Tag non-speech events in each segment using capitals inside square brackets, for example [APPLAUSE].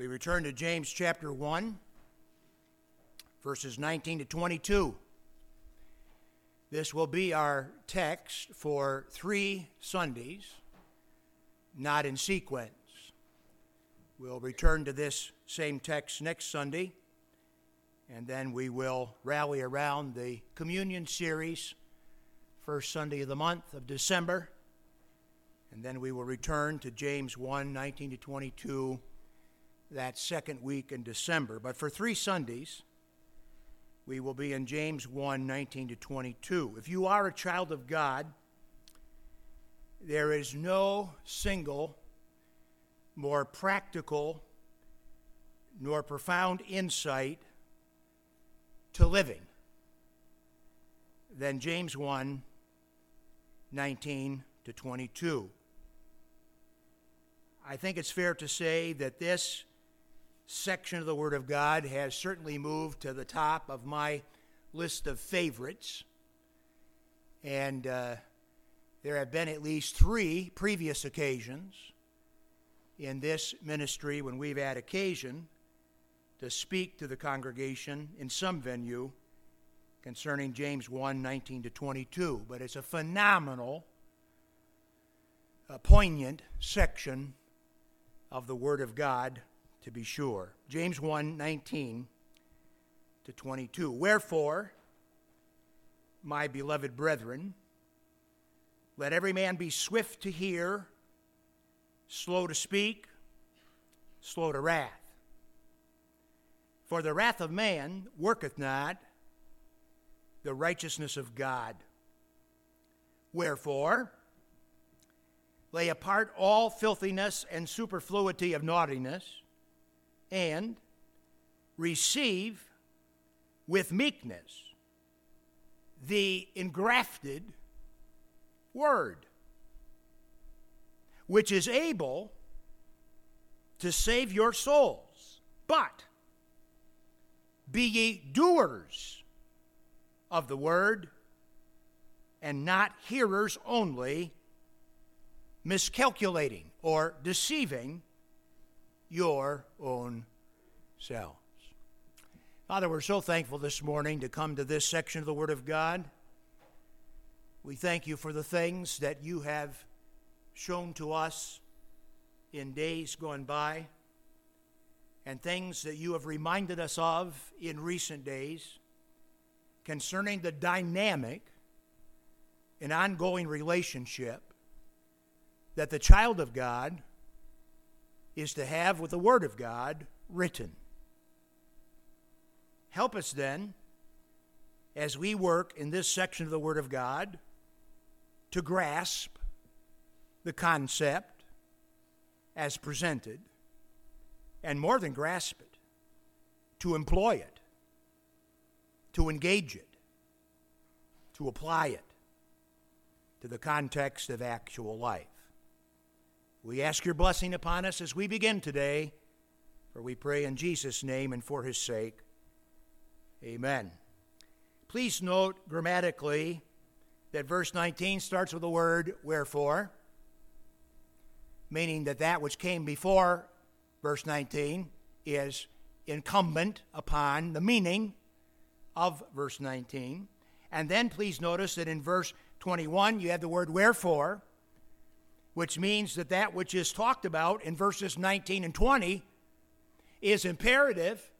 We return to James chapter 1, verses 19 to 22. This will be our text for three Sundays, not in sequence. We'll return to this same text next Sunday, and then we will rally around the communion series, first Sunday of the month of December, and then we will return to James 1 19 to 22 that second week in December. But for three Sundays, we will be in James 1 19 to 22. If you are a child of God, there is no single more practical nor profound insight to living than James 1 19 to 22. I think it's fair to say that this section of the Word of God has certainly moved to the top of my list of favorites. And uh, there have been at least three previous occasions in this ministry when we've had occasion to speak to the congregation in some venue concerning James 1 19 to 22. But it's a phenomenal, a poignant section of the Word of God to be sure. James 1 19 to 22. Wherefore, my beloved brethren, let every man be swift to hear, slow to speak, slow to wrath. For the wrath of man worketh not the righteousness of God. Wherefore, lay apart all filthiness and superfluity of naughtiness and receive with meekness the engrafted word, which is able to save your souls. But be ye doers of the word and not hearers only, miscalculating or deceiving your own selves. Father, we're so thankful this morning to come to this section of the Word of God. We thank you for the things that you have shown to us in days gone by and things that you have reminded us of in recent days concerning the dynamic and ongoing relationship that the child of God is to have with the Word of God written. Help us then, as we work in this section of the Word of God, to grasp the concept as presented, and more than grasp it, to employ it, to engage it, to apply it to the context of actual life. We ask your blessing upon us as we begin today, for we pray in Jesus' name and for his sake. Amen. Please note grammatically that verse 19 starts with the word wherefore, meaning that that which came before verse 19 is incumbent upon the meaning of verse 19. And then please notice that in verse 21 you have the word wherefore, which means that that which is talked about in verses 19 and 20 is imperative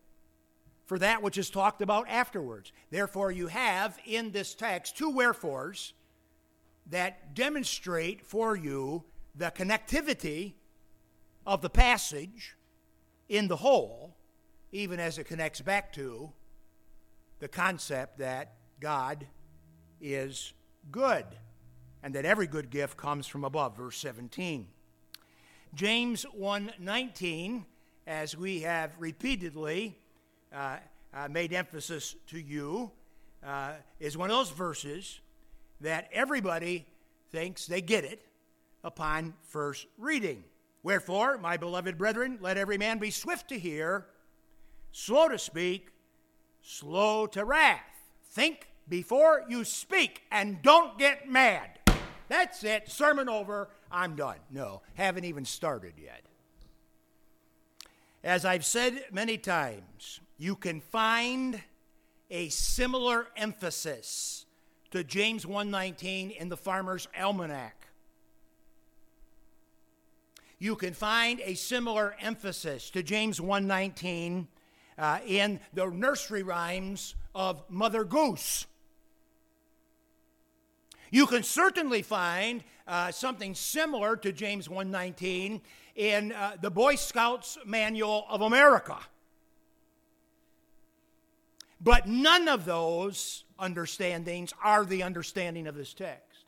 for that which is talked about afterwards. Therefore, you have in this text two wherefores that demonstrate for you the connectivity of the passage in the whole, even as it connects back to the concept that God is good and that every good gift comes from above. Verse 17 james 1.19 as we have repeatedly uh, uh, made emphasis to you uh, is one of those verses that everybody thinks they get it upon first reading. Wherefore my beloved brethren let every man be swift to hear slow to speak slow to wrath. Think before you speak and don't get mad that's it. Sermon over. I'm done. No, haven't even started yet. As I've said many times, you can find a similar emphasis to James 1:19 in the Farmer's Almanac. You can find a similar emphasis to James 1:19 uh, in the nursery rhymes of Mother Goose. You can certainly find uh, something similar to James 1:19 in uh, the Boy Scouts Manual of America. But none of those understandings are the understanding of this text.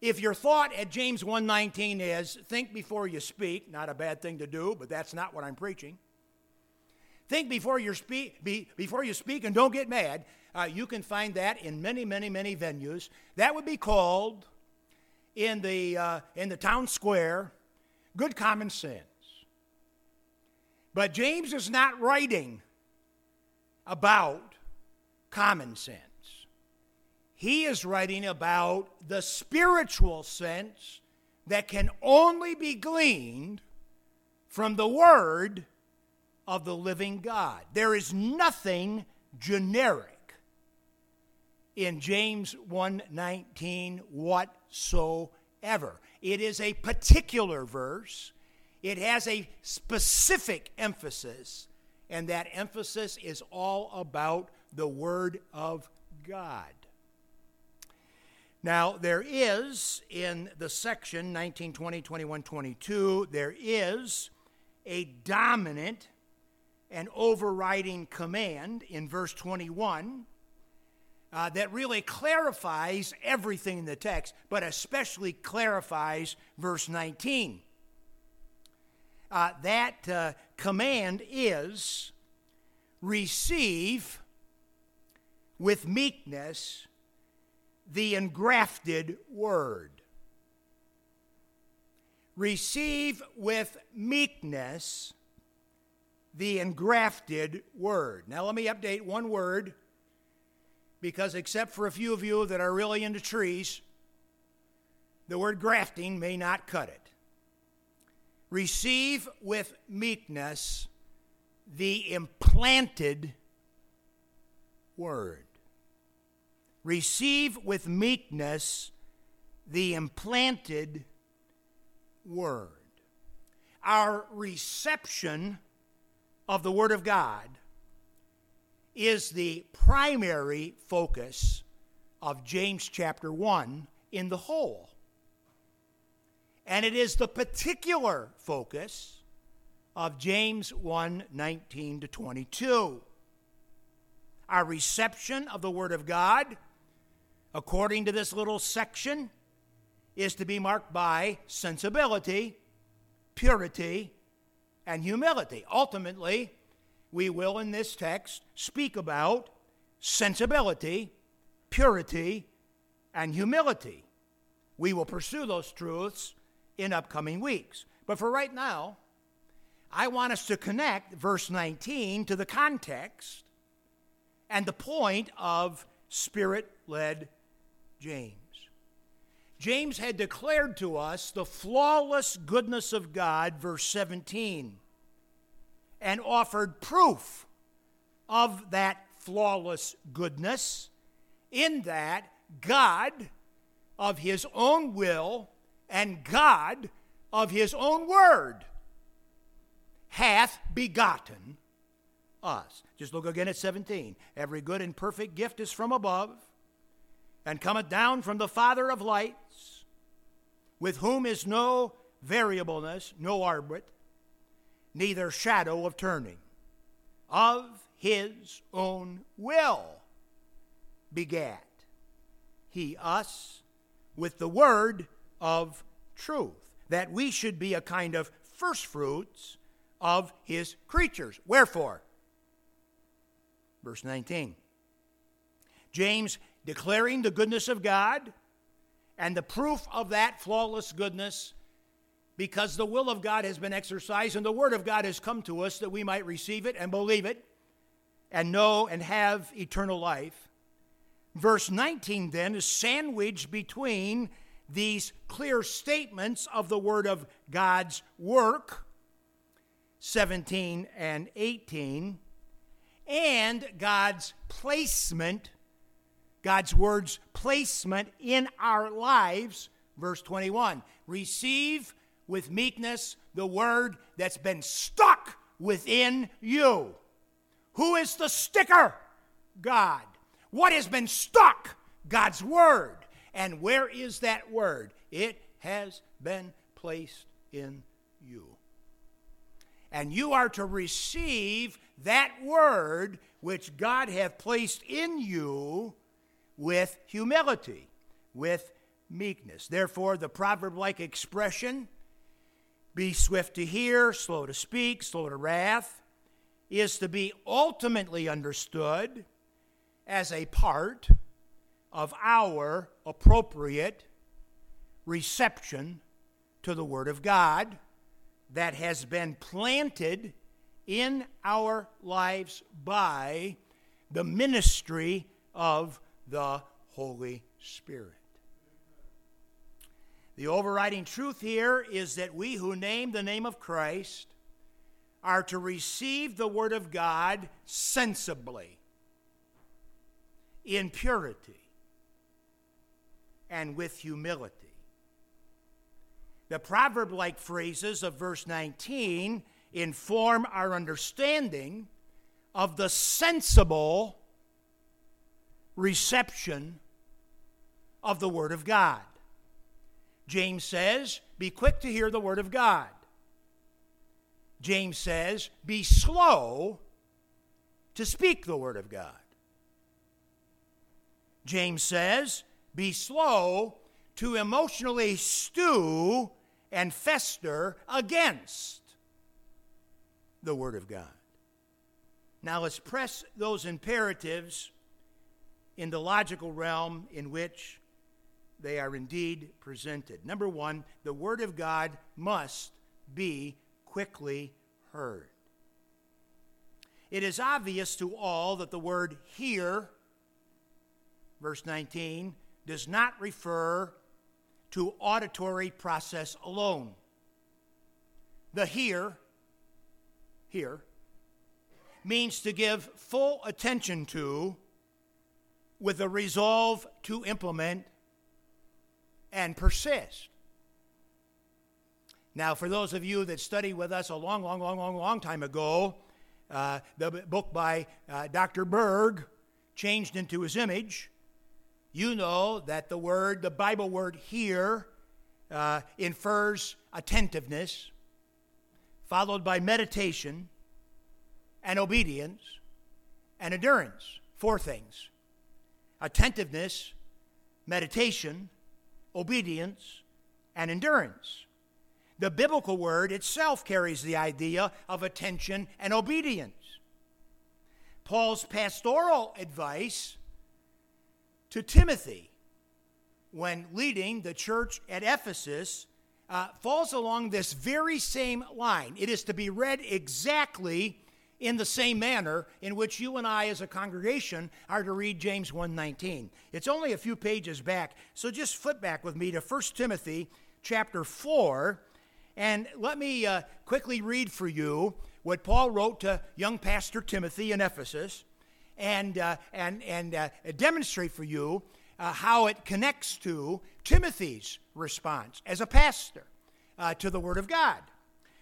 If your thought at James 1:19 is think before you speak, not a bad thing to do, but that's not what I'm preaching. Think before you speak, be, before you speak and don't get mad. Uh, you can find that in many, many, many venues. That would be called in the, uh, in the town square good common sense. But James is not writing about common sense. He is writing about the spiritual sense that can only be gleaned from the Word of the living God. There is nothing generic in James 1:19 whatsoever. It is a particular verse. It has a specific emphasis, and that emphasis is all about the word of God. Now, there is in the section 19, 20, 21, 22, there is a dominant and overriding command in verse 21 uh, that really clarifies everything in the text, but especially clarifies verse 19. Uh, that uh, command is receive with meekness the engrafted word. Receive with meekness the engrafted word. Now, let me update one word because, except for a few of you that are really into trees, the word grafting may not cut it. Receive with meekness the implanted word. Receive with meekness the implanted word. Our reception of the Word of God is the primary focus of James chapter 1 in the whole. And it is the particular focus of James 1 19 to 22. Our reception of the Word of God, according to this little section, is to be marked by sensibility, purity, and humility. Ultimately, we will in this text speak about sensibility, purity, and humility. We will pursue those truths in upcoming weeks. But for right now, I want us to connect verse 19 to the context and the point of spirit led James. James had declared to us the flawless goodness of God, verse 17 and offered proof of that flawless goodness, in that God, of his own will, and God, of his own word, hath begotten us. Just look again at 17. Every good and perfect gift is from above, and cometh down from the Father of lights, with whom is no variableness, no arbit neither shadow of turning. Of his own will begat he us with the word of truth, that we should be a kind of first fruits of his creatures. Wherefore, verse 19, James declaring the goodness of God and the proof of that flawless goodness because the will of God has been exercised and the Word of God has come to us that we might receive it and believe it and know and have eternal life. Verse 19 then is sandwiched between these clear statements of the Word of God's work 17 and 18, and God's placement, God's word's placement in our lives, verse 21. Receive with meekness the word that's been stuck within you. Who is the sticker? God. What has been stuck? God's word. And where is that word? It has been placed in you. And you are to receive that word which God hath placed in you with humility, with meekness. Therefore, the proverb like expression, be swift to hear, slow to speak, slow to wrath, is to be ultimately understood as a part of our appropriate reception to the Word of God that has been planted in our lives by the ministry of the Holy Spirit. The overriding truth here is that we who name the name of Christ are to receive the Word of God sensibly, in purity, and with humility. The proverb like phrases of verse 19 inform our understanding of the sensible reception of the Word of God. James says, Be quick to hear the Word of God. James says, Be slow to speak the Word of God. James says, Be slow to emotionally stew and fester against the Word of God. Now let's press those imperatives in the logical realm in which they are indeed presented. Number one, the Word of God must be quickly heard. It is obvious to all that the word hear, verse 19, does not refer to auditory process alone. The hear, hear, means to give full attention to with a resolve to implement and persist. Now, for those of you that studied with us a long, long, long, long, long time ago, uh, the book by uh, Dr. Berg, Changed into His Image, you know that the word, the Bible word here, uh, infers attentiveness, followed by meditation and obedience and endurance. Four things attentiveness, meditation, obedience, and endurance. The biblical word itself carries the idea of attention and obedience. Paul's pastoral advice to Timothy when leading the church at Ephesus uh, falls along this very same line. It is to be read exactly in the same manner in which you and I as a congregation are to read James 1:19. It's only a few pages back, so just flip back with me to 1 Timothy chapter 4 and let me uh, quickly read for you what Paul wrote to young pastor Timothy in Ephesus and, uh, and, and uh, demonstrate for you uh, how it connects to Timothy's response as a pastor uh, to the Word of God.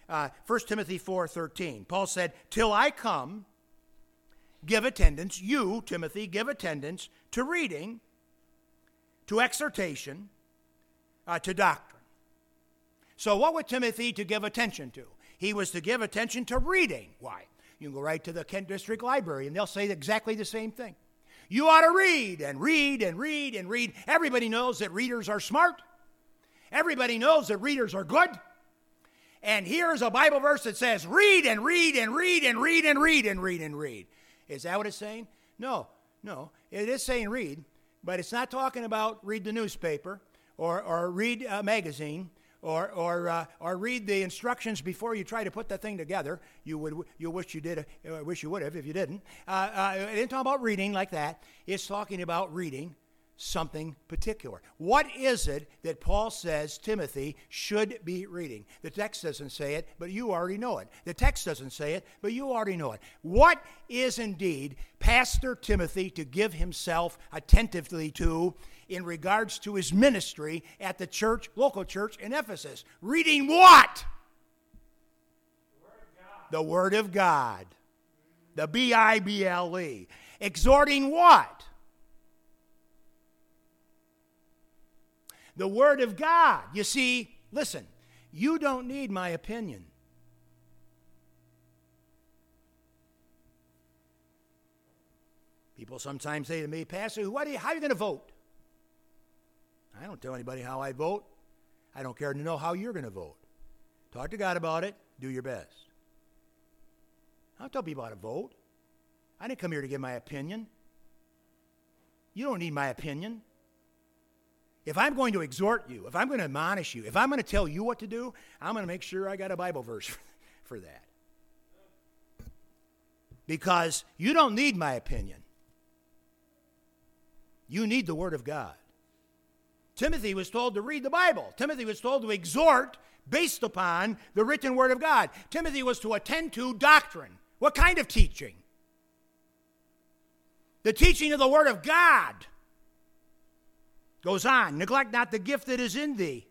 Uh, 1 Timothy 4:13. Paul said, "Till I come, give attendance, you, Timothy, give attendance to reading, to exhortation, uh, to doctrine." So what would Timothy to give attention to? He was to give attention to reading. Why? You can go right to the Kent District Library and they'll say exactly the same thing. You ought to read and read and read and read. Everybody knows that readers are smart. Everybody knows that readers are good. And here's a Bible verse that says, read and read and read and read and read and read and read. Is that what it's saying? No, no. It is saying read, but it's not talking about read the newspaper or, or read a magazine or, or, uh, or read the instructions before you try to put that thing together. You would you wish you did. Uh, wish you would have if you didn't. Uh, uh, it ain't talking about reading like that. It's talking about reading something particular. What is it that Paul says Timothy should be reading? The text doesn't say it, but you already know it. The text doesn't say it, but you already know it. What is indeed Pastor Timothy to give himself attentively to in regards to his ministry at the church, local church in Ephesus? Reading what? The Word of God. The B I B L E. Exhorting what? The Word of God. You see, listen, you don't need my opinion. People sometimes say to me, Pastor, what are you, how are you going to vote? I don't tell anybody how I vote. I don't care to know how you're going to vote. Talk to God about it. Do your best. I don't tell people how to vote. I didn't come here to give my opinion. You don't need my opinion. If I'm going to exhort you, if I'm going to admonish you, if I'm going to tell you what to do, I'm going to make sure I got a Bible verse [LAUGHS] for that. Because you don't need my opinion. You need the Word of God. Timothy was told to read the Bible. Timothy was told to exhort based upon the written Word of God. Timothy was to attend to doctrine. What kind of teaching? The teaching of the Word of God. Goes on, neglect not the gift that is in thee.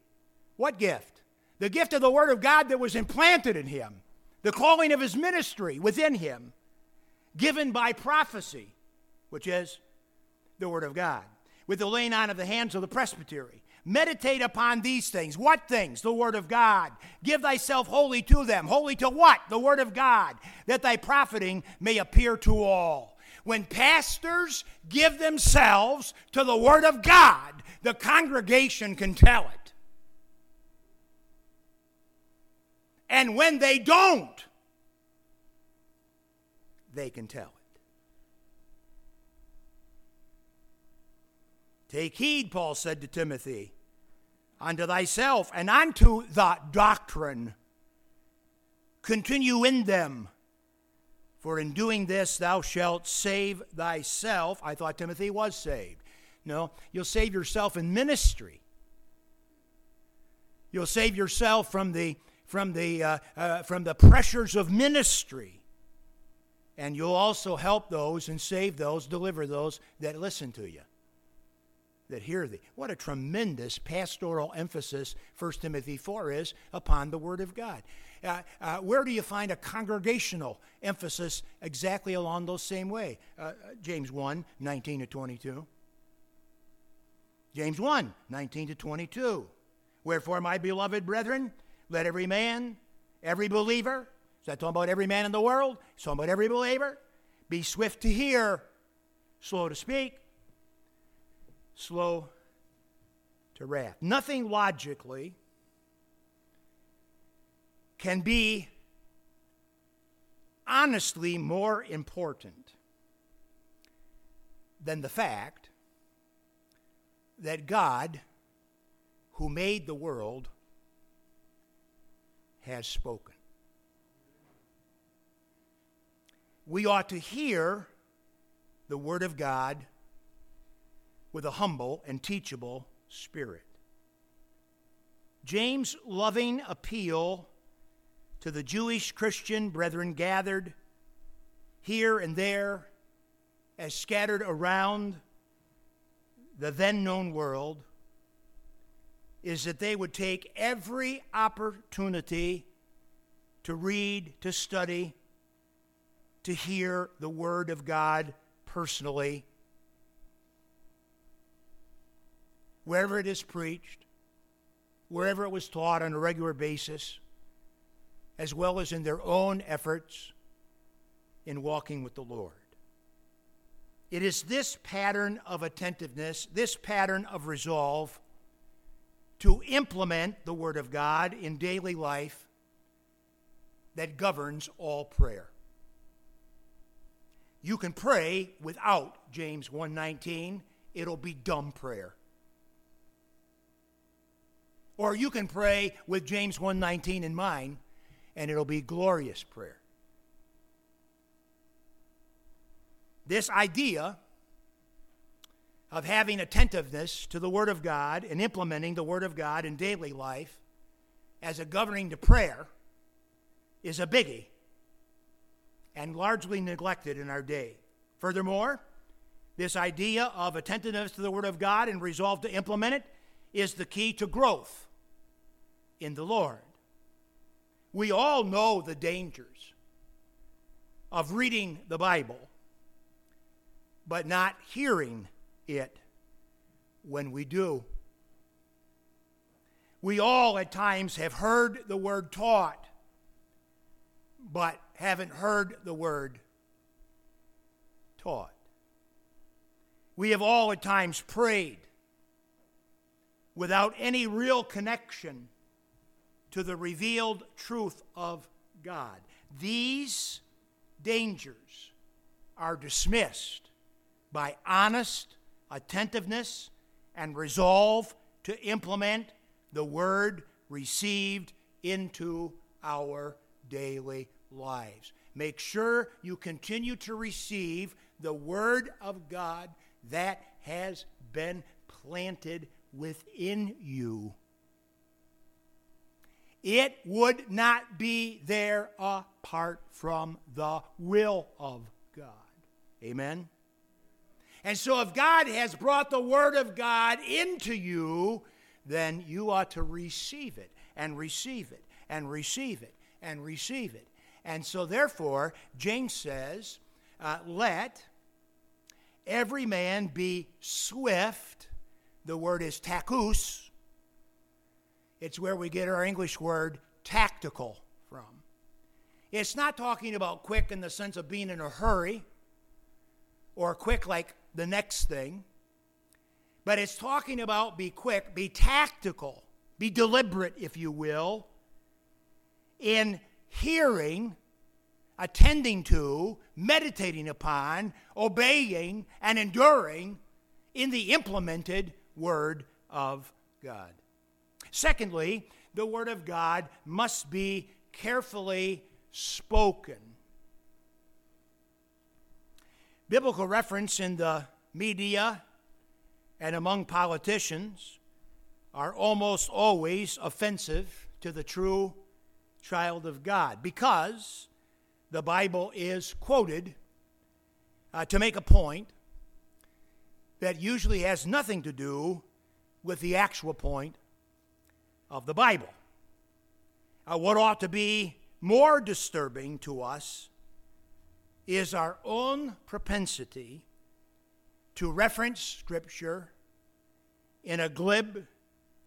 What gift? The gift of the Word of God that was implanted in him, the calling of his ministry within him, given by prophecy, which is the Word of God, with the laying on of the hands of the presbytery. Meditate upon these things. What things? The Word of God. Give thyself wholly to them. Wholly to what? The Word of God, that thy profiting may appear to all. When pastors give themselves to the Word of God, the congregation can tell it. And when they don't, they can tell it. Take heed, Paul said to Timothy, unto thyself and unto the doctrine. Continue in them for in doing this, thou shalt save thyself. I thought Timothy was saved. No, you'll save yourself in ministry. You'll save yourself from the, from the, uh, uh, from the pressures of ministry. And you'll also help those and save those, deliver those that listen to you, that hear thee. What a tremendous pastoral emphasis 1 Timothy 4 is upon the Word of God. Uh, uh, where do you find a congregational emphasis exactly along those same way? Uh, James 1, 19 to 22. James 1, 19 to 22. Wherefore, my beloved brethren, let every man, every believer, is that talking about every man in the world? It's talking about every believer. Be swift to hear, slow to speak, slow to wrath. Nothing logically can be honestly more important than the fact that God, who made the world, has spoken. We ought to hear the Word of God with a humble and teachable spirit. James' loving appeal to the Jewish Christian brethren gathered here and there as scattered around the then known world is that they would take every opportunity to read, to study, to hear the Word of God personally, wherever it is preached, wherever it was taught on a regular basis as well as in their own efforts in walking with the Lord. It is this pattern of attentiveness, this pattern of resolve to implement the Word of God in daily life that governs all prayer. You can pray without James 1:19, it'll be dumb prayer. Or you can pray with James 1:19 in mind and it'll be glorious prayer. This idea of having attentiveness to the Word of God and implementing the Word of God in daily life as a governing to prayer is a biggie and largely neglected in our day. Furthermore, this idea of attentiveness to the Word of God and resolve to implement it is the key to growth in the Lord. We all know the dangers of reading the Bible but not hearing it when we do. We all at times have heard the word taught, but haven't heard the word taught. We have all at times prayed without any real connection to the revealed truth of God. These dangers are dismissed by honest attentiveness and resolve to implement the word received into our daily lives. Make sure you continue to receive the word of God that has been planted within you. It would not be there apart from the will of God. Amen. And so, if God has brought the Word of God into you, then you ought to receive it and receive it and receive it and receive it. And so, therefore, James says, uh, let every man be swift. The word is tachus. It's where we get our English word tactical from. It's not talking about quick in the sense of being in a hurry or quick like the next thing. But it's talking about be quick, be tactical, be deliberate, if you will, in hearing, attending to, meditating upon, obeying, and enduring in the implemented Word of God. Secondly, the Word of God must be carefully spoken. Biblical reference in the media and among politicians are almost always offensive to the true child of God because the Bible is quoted uh, to make a point that usually has nothing to do with the actual point of the Bible. Uh, what ought to be more disturbing to us is our own propensity to reference Scripture in a glib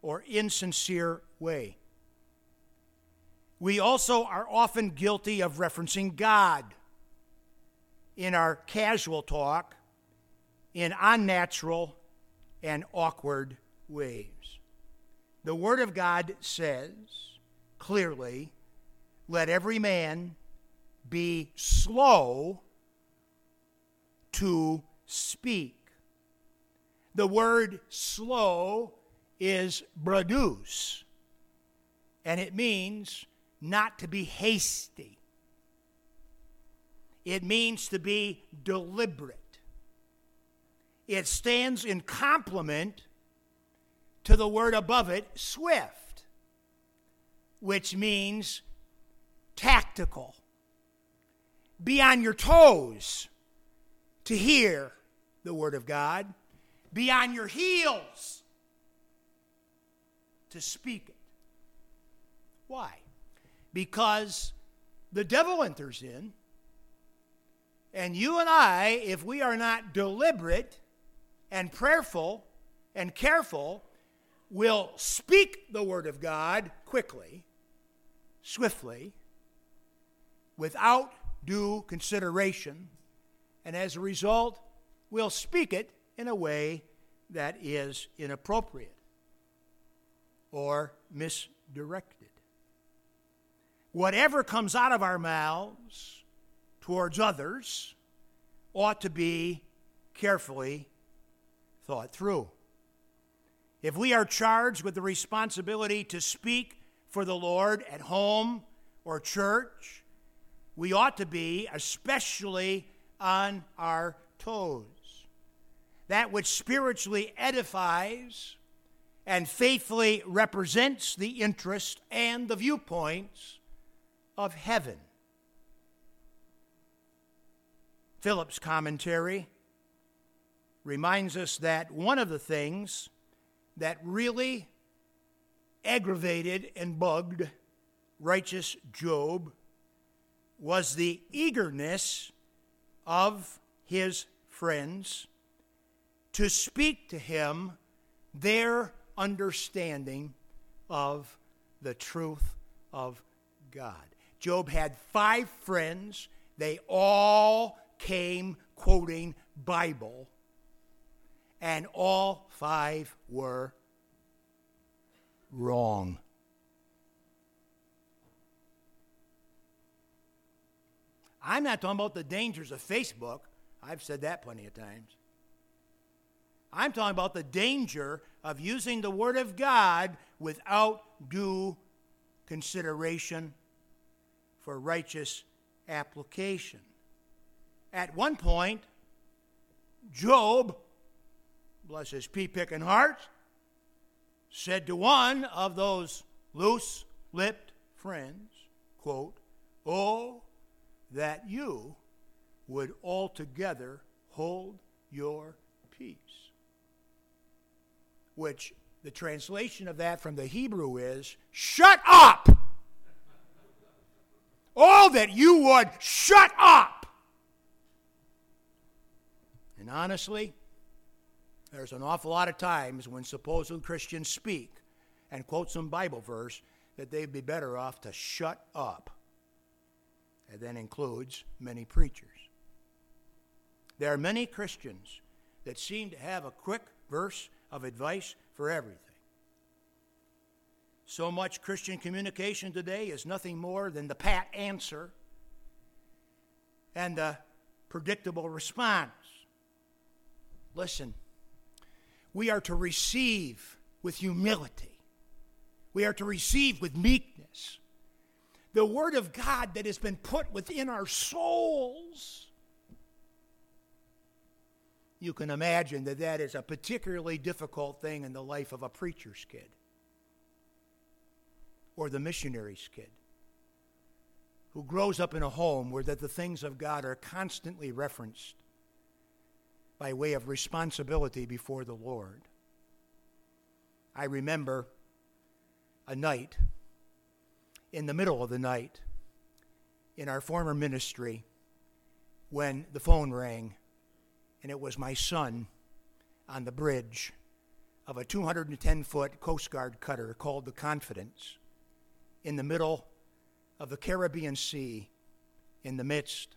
or insincere way. We also are often guilty of referencing God in our casual talk in unnatural and awkward ways. The Word of God says clearly, let every man be slow to speak. The word slow is bradus, and it means not to be hasty. It means to be deliberate. It stands in complement to the word above it, swift, which means tactical be on your toes to hear the Word of God, be on your heels to speak it. Why? Because the devil enters in, and you and I, if we are not deliberate and prayerful and careful, will speak the Word of God quickly, swiftly, without due consideration, and as a result, we'll speak it in a way that is inappropriate or misdirected. Whatever comes out of our mouths towards others ought to be carefully thought through. If we are charged with the responsibility to speak for the Lord at home or church, we ought to be especially on our toes. that which spiritually edifies and faithfully represents the interest and the viewpoints of heaven. Phillips' commentary reminds us that one of the things that really aggravated and bugged righteous Job was the eagerness of his friends to speak to him their understanding of the truth of God. Job had five friends, they all came quoting Bible, and all five were wrong. I'm not talking about the dangers of Facebook. I've said that plenty of times. I'm talking about the danger of using the Word of God without due consideration for righteous application. At one point, Job, bless his pea picking heart, said to one of those loose lipped friends, quote, Oh, that you would altogether hold your peace. Which the translation of that from the Hebrew is, Shut up! Oh, that you would shut up! And honestly, there's an awful lot of times when supposed Christians speak and quote some Bible verse that they'd be better off to shut up. And that includes many preachers. There are many Christians that seem to have a quick verse of advice for everything. So much Christian communication today is nothing more than the pat answer and the predictable response. Listen, we are to receive with humility, we are to receive with meekness. The Word of God that has been put within our souls. You can imagine that that is a particularly difficult thing in the life of a preacher's kid or the missionary's kid who grows up in a home where that the things of God are constantly referenced by way of responsibility before the Lord. I remember a night, in the middle of the night, in our former ministry, when the phone rang, and it was my son on the bridge of a 210 foot Coast Guard cutter called the Confidence in the middle of the Caribbean Sea in the midst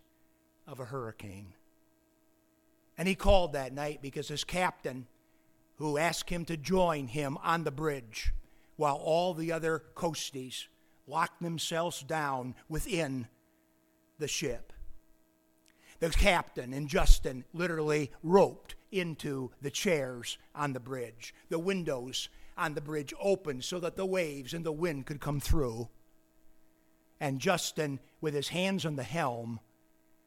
of a hurricane. And he called that night because his captain, who asked him to join him on the bridge while all the other coasties locked themselves down within the ship. The captain and Justin literally roped into the chairs on the bridge. The windows on the bridge opened so that the waves and the wind could come through. And Justin, with his hands on the helm,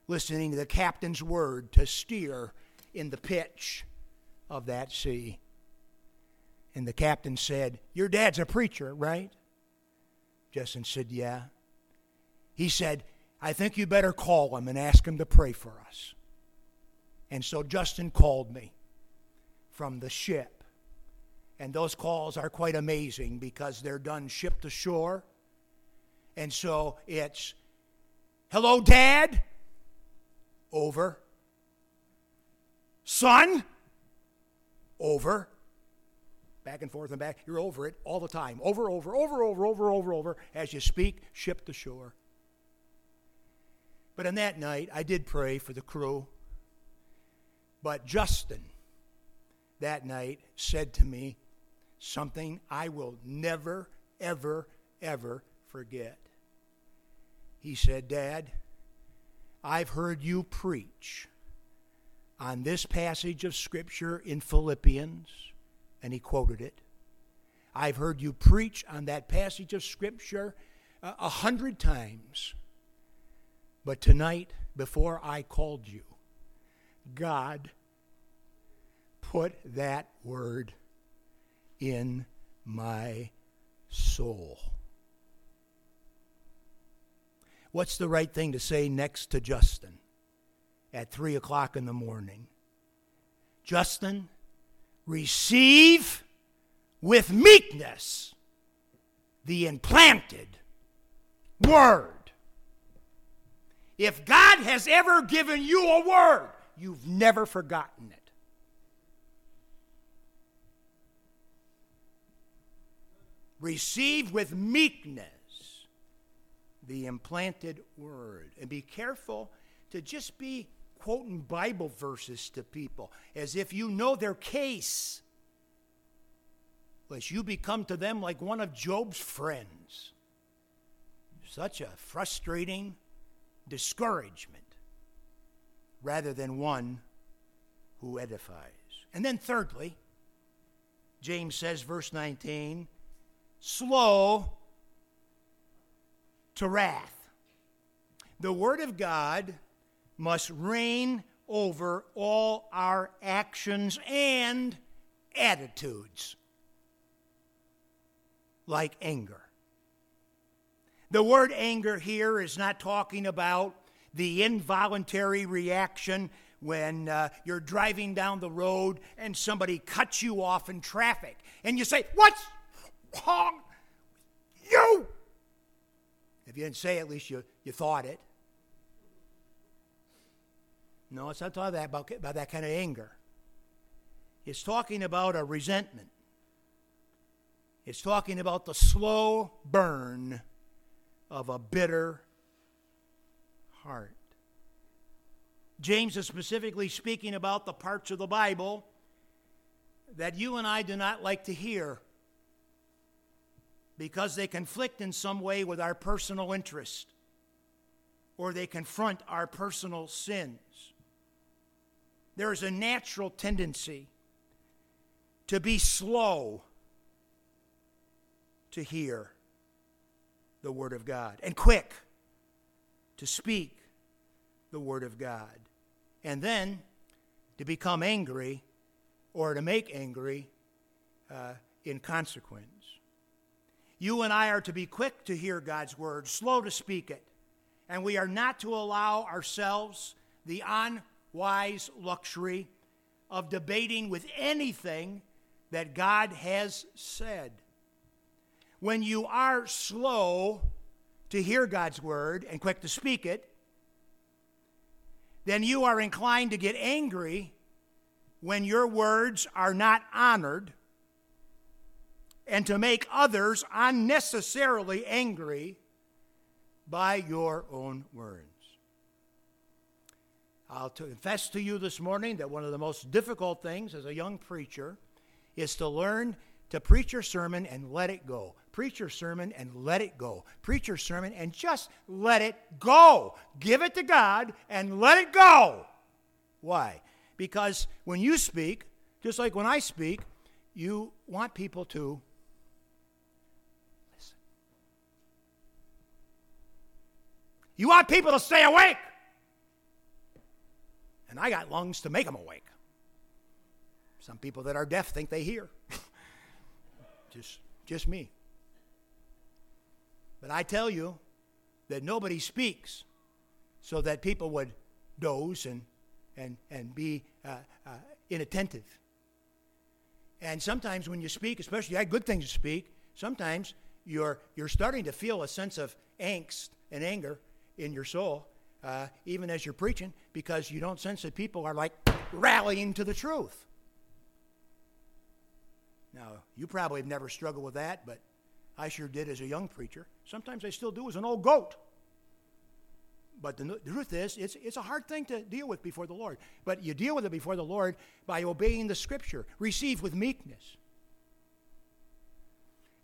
listening to the captain's word to steer in the pitch of that sea. And the captain said, Your dad's a preacher, right? Justin said, Yeah. He said, I think you better call him and ask him to pray for us. And so Justin called me from the ship. And those calls are quite amazing because they're done ship to shore. And so it's, Hello, Dad? Over. Son? Over. Back and forth and back. You're over it all the time. Over, over, over, over, over, over, over, as you speak, ship to shore. But on that night, I did pray for the crew. But Justin, that night, said to me something I will never, ever, ever forget. He said, Dad, I've heard you preach on this passage of Scripture in Philippians, and he quoted it. I've heard you preach on that passage of Scripture uh, a hundred times. But tonight, before I called you, God put that word in my soul. What's the right thing to say next to Justin at 3 o'clock in the morning? Justin, receive with meekness the implanted word. If God has ever given you a word, you've never forgotten it. Receive with meekness the implanted word. And be careful to just be quoting Bible verses to people as if you know their case, lest you become to them like one of Job's friends. Such a frustrating discouragement rather than one who edifies. And then, thirdly, James says, verse 19, slow to wrath. The Word of God must reign over all our actions and attitudes, like anger. The word anger here is not talking about the involuntary reaction when uh, you're driving down the road and somebody cuts you off in traffic and you say, What's wrong you? If you didn't say it, at least you, you thought it. No, it's not talking that, about, about that kind of anger. It's talking about a resentment. It's talking about the slow burn of a bitter heart. James is specifically speaking about the parts of the Bible that you and I do not like to hear because they conflict in some way with our personal interest or they confront our personal sins. There is a natural tendency to be slow to hear the Word of God and quick to speak the Word of God. And then to become angry or to make angry uh, in consequence. You and I are to be quick to hear God's Word, slow to speak it. And we are not to allow ourselves the unwise luxury of debating with anything that God has said when you are slow to hear God's word and quick to speak it, then you are inclined to get angry when your words are not honored and to make others unnecessarily angry by your own words. I'll confess to you this morning that one of the most difficult things as a young preacher is to learn to preach your sermon and let it go. Preach your sermon and let it go. Preach your sermon and just let it go. Give it to God and let it go. Why? Because when you speak, just like when I speak, you want people to You want people to stay awake. And I got lungs to make them awake. Some people that are deaf think they hear. [LAUGHS] just, just me. But I tell you that nobody speaks so that people would doze and, and, and be uh, uh, inattentive. And sometimes when you speak, especially you had good things to speak, sometimes you're, you're starting to feel a sense of angst and anger in your soul, uh, even as you're preaching, because you don't sense that people are like rallying to the truth. Now, you probably have never struggled with that, but I sure did as a young preacher. Sometimes I still do as an old goat. But the, the, truth is, it's, it's a hard thing to deal with before the Lord. But you deal with it before the Lord by obeying the Scripture. Receive with meekness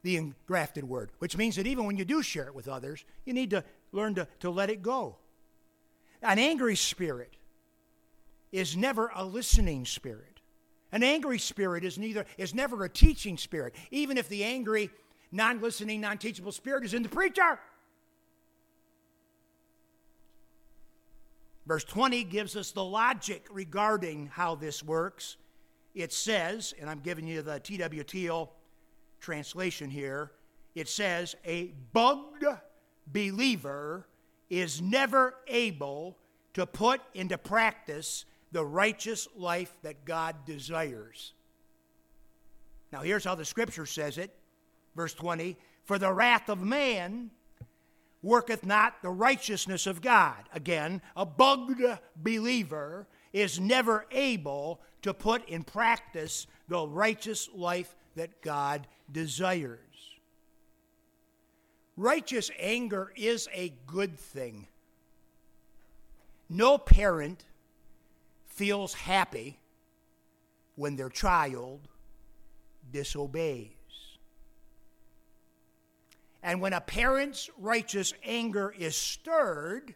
the engrafted word, which means that even when you do share it with others, you need to learn to, to let it go. An angry spirit is never a listening spirit. An angry spirit is neither is never a teaching spirit, even if the angry non listening, non teachable spirit is in the preacher. Verse 20 gives us the logic regarding how this works. it says, and I'm giving you the TWTL translation here, it says, a bugged believer is never able to put into practice the righteous life that God desires. Now, here's how the scripture says it, verse 20 For the wrath of man worketh not the righteousness of God. Again, a bugged believer is never able to put in practice the righteous life that God desires. Righteous anger is a good thing. No parent feels happy when their child disobeys. And when a parent's righteous anger is stirred,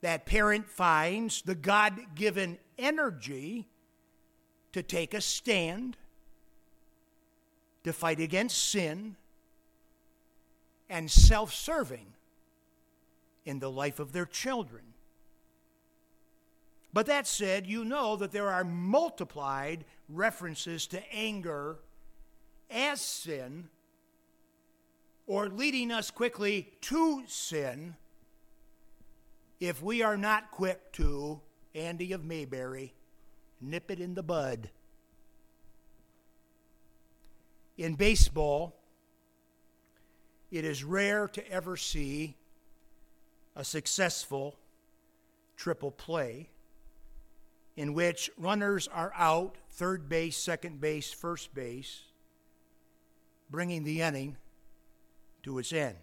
that parent finds the God given energy to take a stand, to fight against sin, and self serving in the life of their children. But that said, you know that there are multiplied references to anger as sin or leading us quickly to sin if we are not quick to, Andy of Mayberry, nip it in the bud. In baseball, it is rare to ever see a successful triple play in which runners are out, third base, second base, first base, bringing the inning to its end.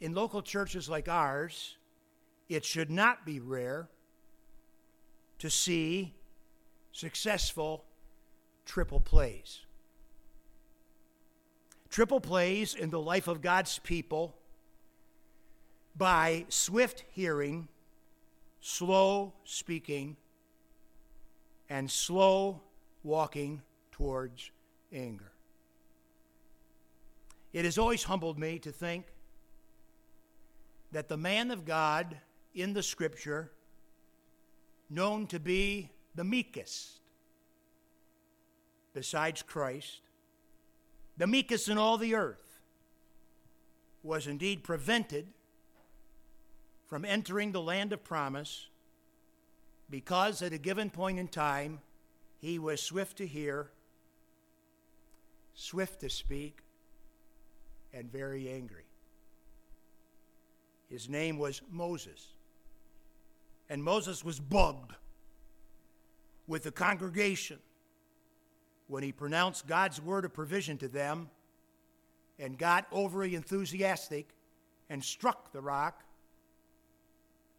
In local churches like ours, it should not be rare to see successful triple plays. Triple plays in the life of God's people by swift hearing, slow speaking, and slow walking towards anger. It has always humbled me to think that the man of God in the scripture, known to be the meekest, besides Christ, the meekest in all the earth, was indeed prevented from entering the land of promise because at a given point in time he was swift to hear, swift to speak, and very angry. His name was Moses. And Moses was bugged with the congregation when he pronounced God's word of provision to them and got overly enthusiastic and struck the rock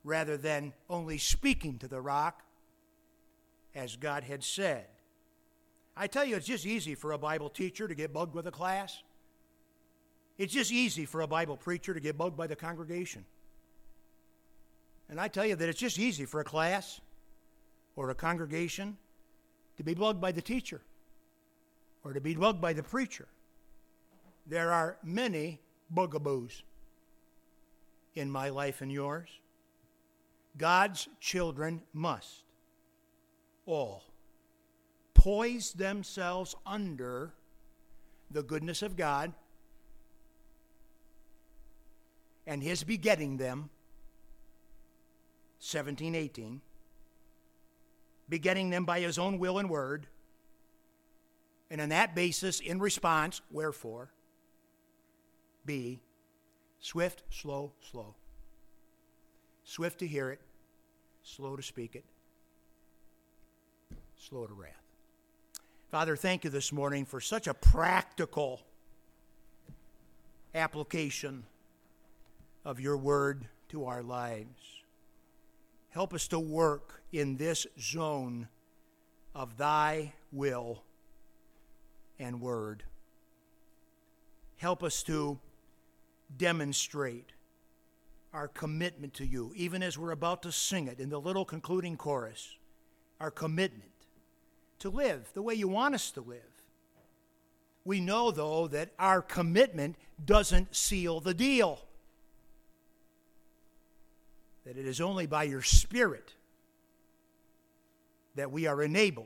rather than only speaking to the rock as God had said. I tell you, it's just easy for a Bible teacher to get bugged with a class. It's just easy for a Bible preacher to get bugged by the congregation. And I tell you that it's just easy for a class or a congregation to be bugged by the teacher or to be bugged by the preacher. There are many bugaboos in my life and yours. God's children must all poise themselves under the goodness of God and his begetting them, 17, 18, begetting them by his own will and word, and on that basis, in response, wherefore, be swift, slow, slow. Swift to hear it, slow to speak it, slow to wrath. Father, thank you this morning for such a practical application of your word to our lives. Help us to work in this zone of thy will and word. Help us to demonstrate our commitment to you, even as we're about to sing it in the little concluding chorus, our commitment to live the way you want us to live. We know, though, that our commitment doesn't seal the deal that it is only by your Spirit that we are enabled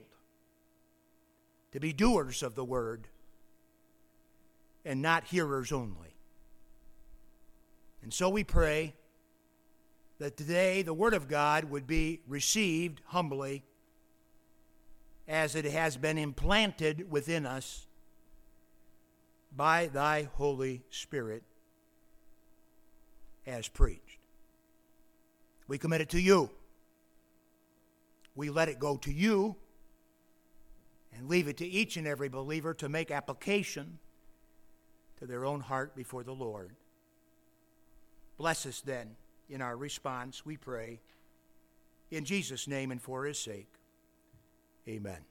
to be doers of the word and not hearers only. And so we pray that today the Word of God would be received humbly as it has been implanted within us by Thy Holy Spirit as preached. We commit it to you. We let it go to you and leave it to each and every believer to make application to their own heart before the Lord. Bless us then in our response, we pray. In Jesus' name and for his sake. Amen.